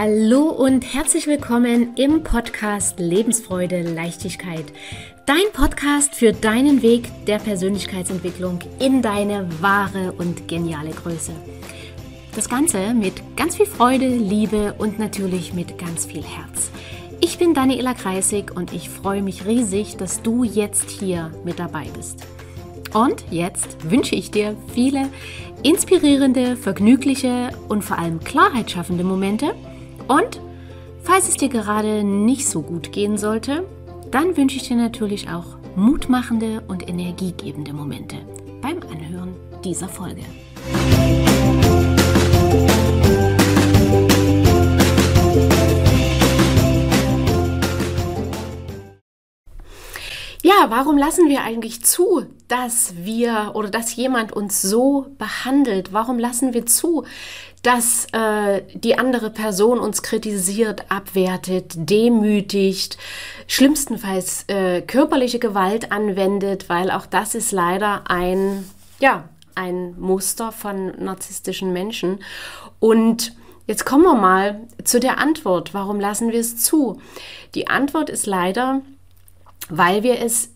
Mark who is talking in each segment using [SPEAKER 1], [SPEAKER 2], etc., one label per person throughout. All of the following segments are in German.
[SPEAKER 1] Hallo und herzlich willkommen im Podcast Lebensfreude, Leichtigkeit. Dein Podcast für deinen Weg der Persönlichkeitsentwicklung in deine wahre und geniale Größe. Das Ganze mit ganz viel Freude, Liebe und natürlich mit ganz viel Herz. Ich bin Daniela Kreisig und ich freue mich riesig, dass du jetzt hier mit dabei bist. Und jetzt wünsche ich dir viele inspirierende, vergnügliche und vor allem Klarheit schaffende Momente – und falls es dir gerade nicht so gut gehen sollte, dann wünsche ich dir natürlich auch mutmachende und energiegebende Momente beim Anhören dieser Folge. Warum lassen wir eigentlich zu, dass wir oder dass jemand uns so behandelt? Warum lassen wir zu, dass äh, die andere Person uns kritisiert, abwertet, demütigt, schlimmstenfalls äh, körperliche Gewalt anwendet, weil auch das ist leider ein, ja, ein Muster von narzisstischen Menschen. Und jetzt kommen wir mal zu der Antwort. Warum lassen wir es zu? Die Antwort ist leider, weil wir es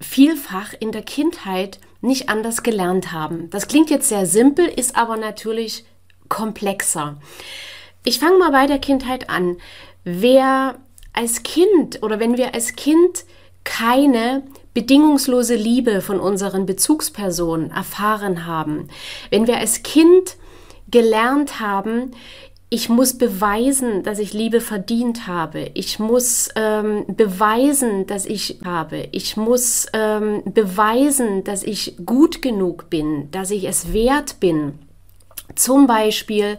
[SPEAKER 1] vielfach in der Kindheit nicht anders gelernt haben. Das klingt jetzt sehr simpel, ist aber natürlich komplexer. Ich fange mal bei der Kindheit an. Wer als Kind oder wenn wir als Kind keine bedingungslose Liebe von unseren Bezugspersonen erfahren haben, wenn wir als Kind gelernt haben, ich muss beweisen, dass ich Liebe verdient habe. Ich muss ähm, beweisen, dass ich habe. Ich muss ähm, beweisen, dass ich gut genug bin, dass ich es wert bin. Zum Beispiel,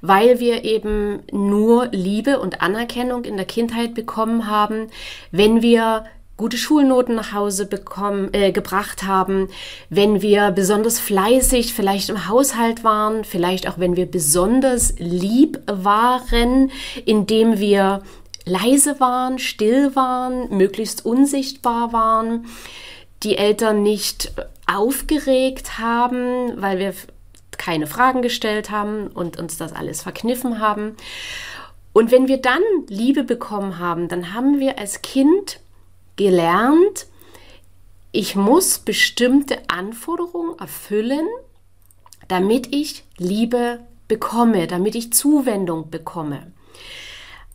[SPEAKER 1] weil wir eben nur Liebe und Anerkennung in der Kindheit bekommen haben, wenn wir gute Schulnoten nach Hause bekommen, äh, gebracht haben, wenn wir besonders fleißig vielleicht im Haushalt waren, vielleicht auch wenn wir besonders lieb waren, indem wir leise waren, still waren, möglichst unsichtbar waren, die Eltern nicht aufgeregt haben, weil wir keine Fragen gestellt haben und uns das alles verkniffen haben. Und wenn wir dann Liebe bekommen haben, dann haben wir als Kind gelernt, ich muss bestimmte Anforderungen erfüllen, damit ich Liebe bekomme, damit ich Zuwendung bekomme.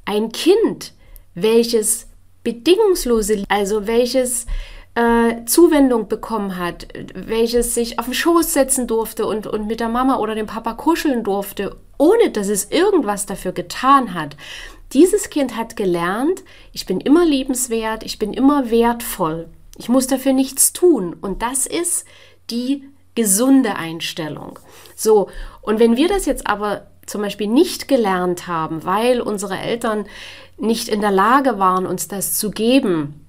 [SPEAKER 1] Ein Kind, welches bedingungslose, also welches äh, Zuwendung bekommen hat, welches sich auf den Schoß setzen durfte und, und mit der Mama oder dem Papa kuscheln durfte, ohne dass es irgendwas dafür getan hat. Dieses Kind hat gelernt, ich bin immer liebenswert, ich bin immer wertvoll, ich muss dafür nichts tun. Und das ist die gesunde Einstellung. So, und wenn wir das jetzt aber zum Beispiel nicht gelernt haben, weil unsere Eltern nicht in der Lage waren, uns das zu geben,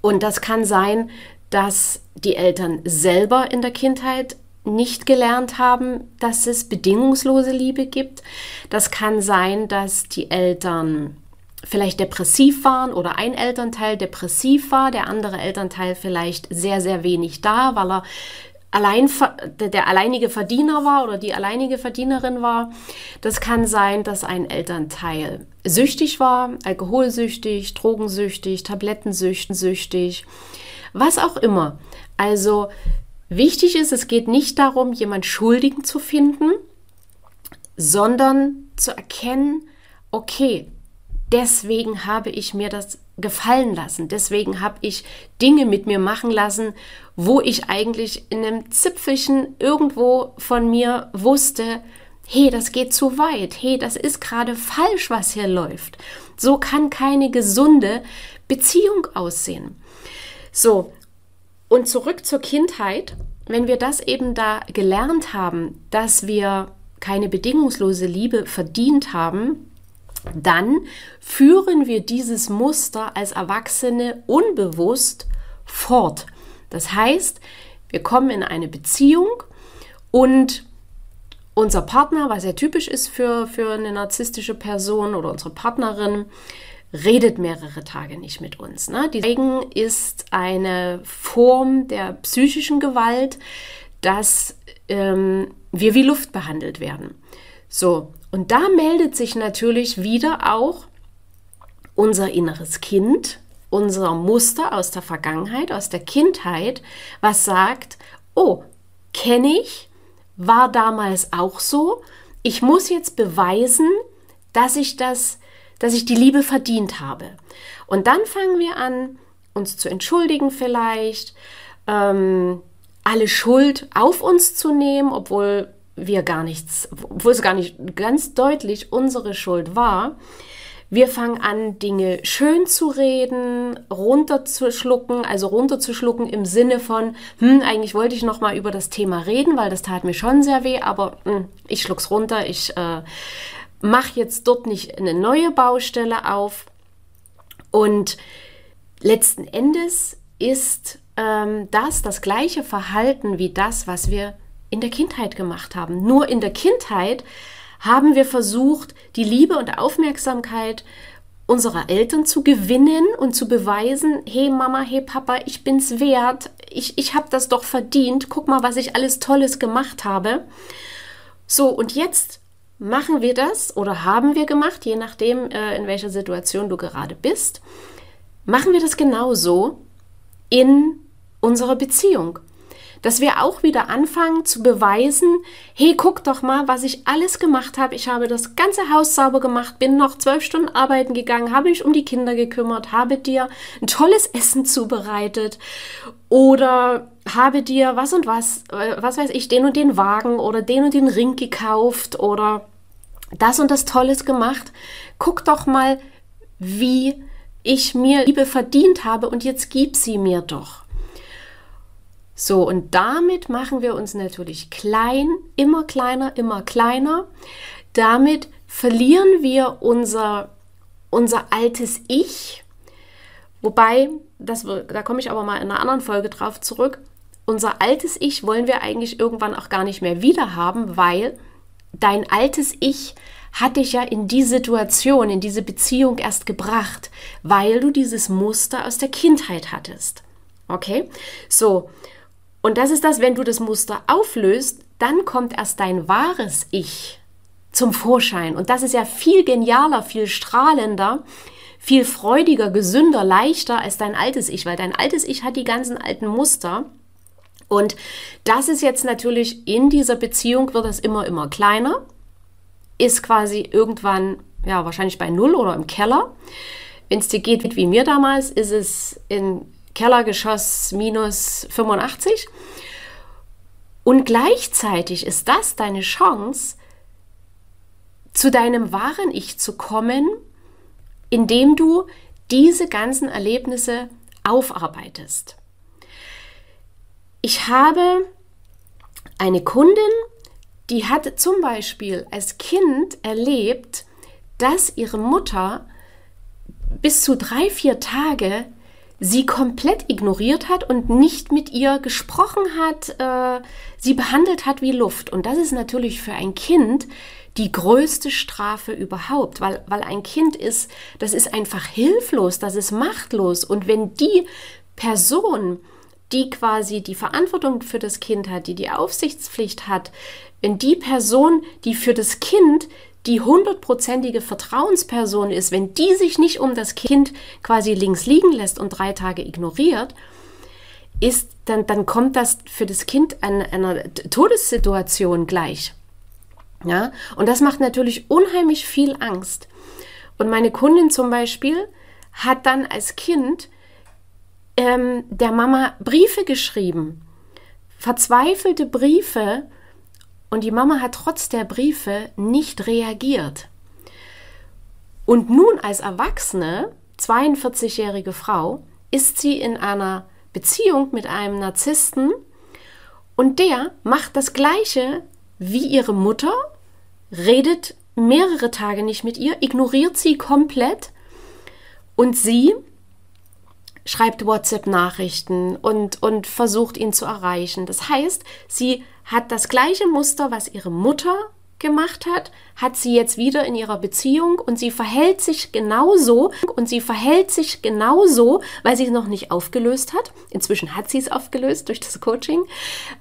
[SPEAKER 1] und das kann sein, dass die Eltern selber in der Kindheit nicht gelernt haben, dass es bedingungslose Liebe gibt. Das kann sein, dass die Eltern vielleicht depressiv waren oder ein Elternteil depressiv war, der andere Elternteil vielleicht sehr, sehr wenig da, weil er allein, der alleinige Verdiener war oder die alleinige Verdienerin war. Das kann sein, dass ein Elternteil süchtig war, alkoholsüchtig, drogensüchtig, tablettensüchtig, was auch immer. Also wichtig ist, es geht nicht darum, jemand Schuldigen zu finden, sondern zu erkennen, okay, deswegen habe ich mir das gefallen lassen. Deswegen habe ich Dinge mit mir machen lassen, wo ich eigentlich in einem Zipfelchen irgendwo von mir wusste, hey, das geht zu weit, hey, das ist gerade falsch, was hier läuft. So kann keine gesunde Beziehung aussehen. So, und zurück zur Kindheit, wenn wir das eben da gelernt haben, dass wir keine bedingungslose Liebe verdient haben, dann führen wir dieses Muster als Erwachsene unbewusst fort. Das heißt, wir kommen in eine Beziehung und unser Partner, was ja typisch ist für, für eine narzisstische Person oder unsere Partnerin, redet mehrere Tage nicht mit uns. Ne? Die Regen ist eine Form der psychischen Gewalt, dass ähm, wir wie Luft behandelt werden. So, Und da meldet sich natürlich wieder auch unser inneres Kind, unser Muster aus der Vergangenheit, aus der Kindheit, was sagt, oh, kenne ich, war damals auch so, ich muss jetzt beweisen, dass ich das, dass ich die Liebe verdient habe. Und dann fangen wir an, uns zu entschuldigen vielleicht, ähm, alle Schuld auf uns zu nehmen, obwohl wir gar nichts, obwohl es gar nicht ganz deutlich unsere Schuld war. Wir fangen an, Dinge schön zu reden, runterzuschlucken, also runterzuschlucken im Sinne von, hm, eigentlich wollte ich noch mal über das Thema reden, weil das tat mir schon sehr weh, aber hm, ich schluck's runter, ich äh, mache jetzt dort nicht eine neue Baustelle auf. Und letzten Endes ist ähm, das das gleiche Verhalten wie das, was wir in der Kindheit gemacht haben. Nur in der Kindheit haben wir versucht, die Liebe und Aufmerksamkeit unserer Eltern zu gewinnen und zu beweisen, hey Mama, hey Papa, ich bin's wert, ich, ich habe das doch verdient, guck mal, was ich alles Tolles gemacht habe. So, und jetzt machen wir das oder haben wir gemacht, je nachdem, äh, in welcher Situation du gerade bist, machen wir das genauso in unserer Beziehung dass wir auch wieder anfangen zu beweisen, hey, guck doch mal, was ich alles gemacht habe. Ich habe das ganze Haus sauber gemacht, bin noch zwölf Stunden arbeiten gegangen, habe mich um die Kinder gekümmert, habe dir ein tolles Essen zubereitet oder habe dir was und was, äh, was weiß ich, den und den Wagen oder den und den Ring gekauft oder das und das Tolles gemacht. Guck doch mal, wie ich mir Liebe verdient habe und jetzt gib sie mir doch. So, und damit machen wir uns natürlich klein, immer kleiner, immer kleiner. Damit verlieren wir unser, unser altes Ich. Wobei, das, da komme ich aber mal in einer anderen Folge drauf zurück. Unser altes Ich wollen wir eigentlich irgendwann auch gar nicht mehr wieder haben, weil dein altes Ich hat dich ja in die Situation, in diese Beziehung erst gebracht, weil du dieses Muster aus der Kindheit hattest. Okay? So, und das ist das, wenn du das Muster auflöst, dann kommt erst dein wahres Ich zum Vorschein. Und das ist ja viel genialer, viel strahlender, viel freudiger, gesünder, leichter als dein altes Ich, weil dein altes Ich hat die ganzen alten Muster. Und das ist jetzt natürlich in dieser Beziehung wird es immer, immer kleiner, ist quasi irgendwann, ja, wahrscheinlich bei Null oder im Keller. Wenn es dir geht wie mir damals, ist es in Kellergeschoss minus 85. Und gleichzeitig ist das deine Chance, zu deinem wahren Ich zu kommen, indem du diese ganzen Erlebnisse aufarbeitest. Ich habe eine Kundin, die hat zum Beispiel als Kind erlebt, dass ihre Mutter bis zu drei, vier Tage sie komplett ignoriert hat und nicht mit ihr gesprochen hat, äh, sie behandelt hat wie Luft. Und das ist natürlich für ein Kind die größte Strafe überhaupt, weil, weil ein Kind ist, das ist einfach hilflos, das ist machtlos. Und wenn die Person, die quasi die Verantwortung für das Kind hat, die die Aufsichtspflicht hat, wenn die Person, die für das Kind die hundertprozentige Vertrauensperson ist, wenn die sich nicht um das Kind quasi links liegen lässt und drei Tage ignoriert, ist, dann, dann kommt das für das Kind an einer Todessituation gleich. Ja? Und das macht natürlich unheimlich viel Angst. Und meine Kundin zum Beispiel hat dann als Kind ähm, der Mama Briefe geschrieben, verzweifelte Briefe, und die Mama hat trotz der Briefe nicht reagiert. Und nun als erwachsene, 42-jährige Frau, ist sie in einer Beziehung mit einem Narzissten. Und der macht das gleiche wie ihre Mutter, redet mehrere Tage nicht mit ihr, ignoriert sie komplett. Und sie schreibt WhatsApp-Nachrichten und, und versucht ihn zu erreichen. Das heißt, sie hat das gleiche Muster, was ihre Mutter gemacht hat, hat sie jetzt wieder in ihrer Beziehung und sie verhält sich genauso und sie verhält sich genauso, weil sie es noch nicht aufgelöst hat. Inzwischen hat sie es aufgelöst durch das Coaching.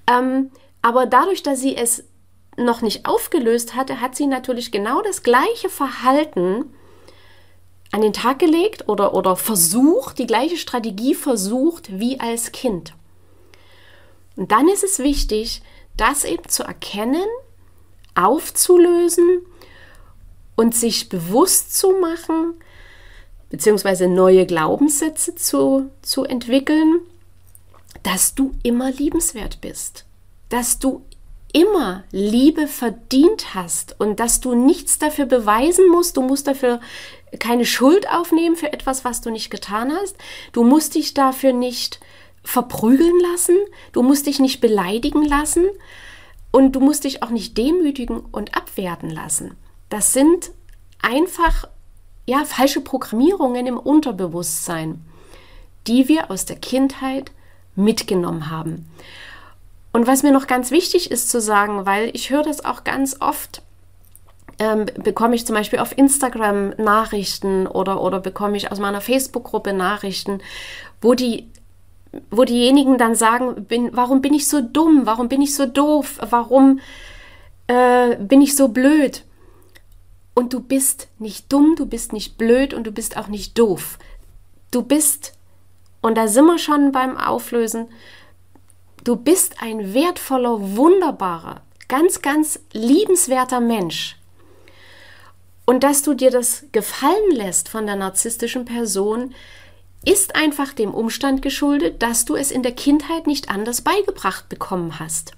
[SPEAKER 1] Ähm, aber dadurch, dass sie es noch nicht aufgelöst hatte, hat sie natürlich genau das gleiche Verhalten an den Tag gelegt oder, oder versucht, die gleiche Strategie versucht wie als Kind. Und dann ist es wichtig, das eben zu erkennen, aufzulösen und sich bewusst zu machen, beziehungsweise neue Glaubenssätze zu, zu entwickeln, dass du immer liebenswert bist, dass du immer Liebe verdient hast und dass du nichts dafür beweisen musst, du musst dafür keine Schuld aufnehmen für etwas, was du nicht getan hast, du musst dich dafür nicht verprügeln lassen, du musst dich nicht beleidigen lassen und du musst dich auch nicht demütigen und abwerten lassen. Das sind einfach ja falsche Programmierungen im Unterbewusstsein, die wir aus der Kindheit mitgenommen haben. Und was mir noch ganz wichtig ist zu sagen, weil ich höre das auch ganz oft, ähm, bekomme ich zum Beispiel auf Instagram Nachrichten oder, oder bekomme ich aus meiner Facebook-Gruppe Nachrichten, wo die wo diejenigen dann sagen, bin, warum bin ich so dumm, warum bin ich so doof, warum äh, bin ich so blöd? Und du bist nicht dumm, du bist nicht blöd und du bist auch nicht doof. Du bist, und da sind wir schon beim Auflösen, du bist ein wertvoller, wunderbarer, ganz, ganz liebenswerter Mensch. Und dass du dir das gefallen lässt von der narzisstischen Person, ist einfach dem Umstand geschuldet, dass du es in der Kindheit nicht anders beigebracht bekommen hast.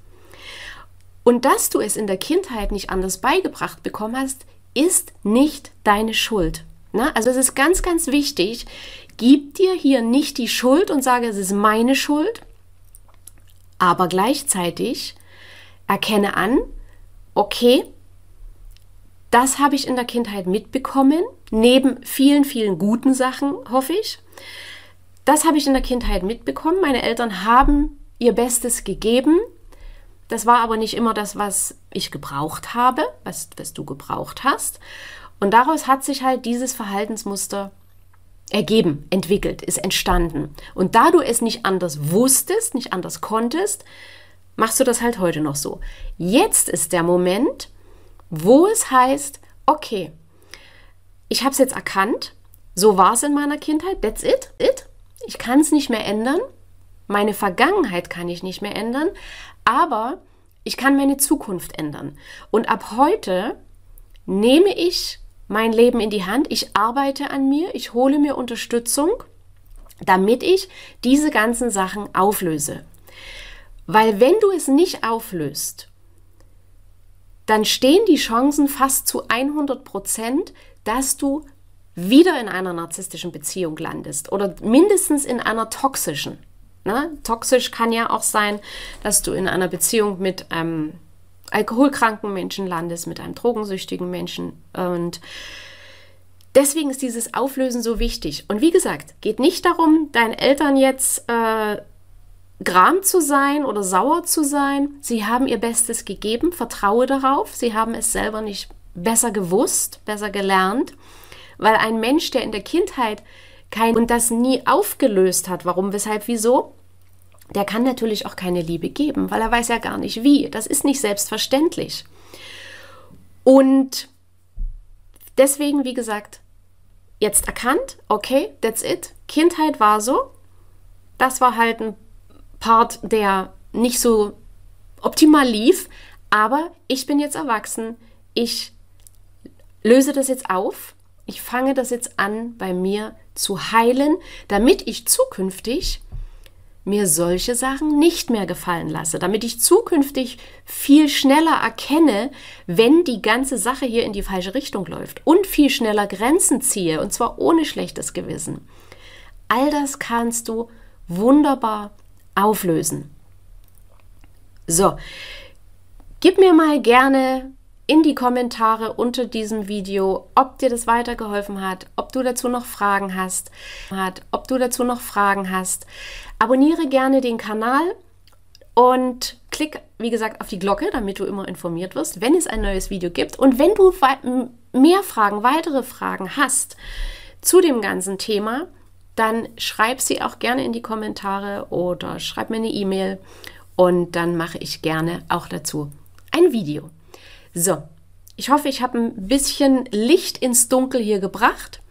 [SPEAKER 1] Und dass du es in der Kindheit nicht anders beigebracht bekommen hast, ist nicht deine Schuld. Na, also es ist ganz, ganz wichtig, gib dir hier nicht die Schuld und sage, es ist meine Schuld, aber gleichzeitig erkenne an, okay, das habe ich in der Kindheit mitbekommen, neben vielen, vielen guten Sachen, hoffe ich. Das habe ich in der Kindheit mitbekommen. Meine Eltern haben ihr Bestes gegeben. Das war aber nicht immer das, was ich gebraucht habe, was, was du gebraucht hast. Und daraus hat sich halt dieses Verhaltensmuster ergeben, entwickelt, ist entstanden. Und da du es nicht anders wusstest, nicht anders konntest, machst du das halt heute noch so. Jetzt ist der Moment, wo es heißt, okay, ich habe es jetzt erkannt, so war es in meiner Kindheit, that's it, it. Ich kann es nicht mehr ändern, meine Vergangenheit kann ich nicht mehr ändern, aber ich kann meine Zukunft ändern. Und ab heute nehme ich mein Leben in die Hand, ich arbeite an mir, ich hole mir Unterstützung, damit ich diese ganzen Sachen auflöse. Weil wenn du es nicht auflöst dann stehen die Chancen fast zu 100 Prozent, dass du wieder in einer narzisstischen Beziehung landest oder mindestens in einer toxischen. Ne? Toxisch kann ja auch sein, dass du in einer Beziehung mit einem alkoholkranken Menschen landest, mit einem drogensüchtigen Menschen. Und deswegen ist dieses Auflösen so wichtig. Und wie gesagt, geht nicht darum, deinen Eltern jetzt äh, gram zu sein oder sauer zu sein. Sie haben ihr Bestes gegeben, vertraue darauf. Sie haben es selber nicht besser gewusst, besser gelernt, weil ein Mensch, der in der Kindheit kein und das nie aufgelöst hat, warum, weshalb, wieso, der kann natürlich auch keine Liebe geben, weil er weiß ja gar nicht wie. Das ist nicht selbstverständlich. Und deswegen, wie gesagt, jetzt erkannt, okay, that's it. Kindheit war so. Das war halt ein Part, der nicht so optimal lief, aber ich bin jetzt erwachsen, ich löse das jetzt auf, ich fange das jetzt an bei mir zu heilen, damit ich zukünftig mir solche Sachen nicht mehr gefallen lasse, damit ich zukünftig viel schneller erkenne, wenn die ganze Sache hier in die falsche Richtung läuft und viel schneller Grenzen ziehe und zwar ohne schlechtes Gewissen. All das kannst du wunderbar auflösen. So, gib mir mal gerne in die Kommentare unter diesem Video, ob dir das weitergeholfen hat, ob du dazu noch Fragen hast, ob du dazu noch Fragen hast. Abonniere gerne den Kanal und klick, wie gesagt, auf die Glocke, damit du immer informiert wirst, wenn es ein neues Video gibt. Und wenn du mehr Fragen, weitere Fragen hast zu dem ganzen Thema, dann schreib sie auch gerne in die Kommentare oder schreib mir eine E-Mail und dann mache ich gerne auch dazu ein Video. So, ich hoffe, ich habe ein bisschen Licht ins Dunkel hier gebracht.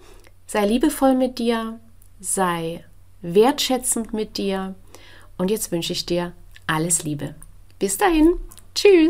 [SPEAKER 1] Sei liebevoll mit dir, sei wertschätzend mit dir und jetzt wünsche ich dir alles Liebe. Bis dahin, tschüss.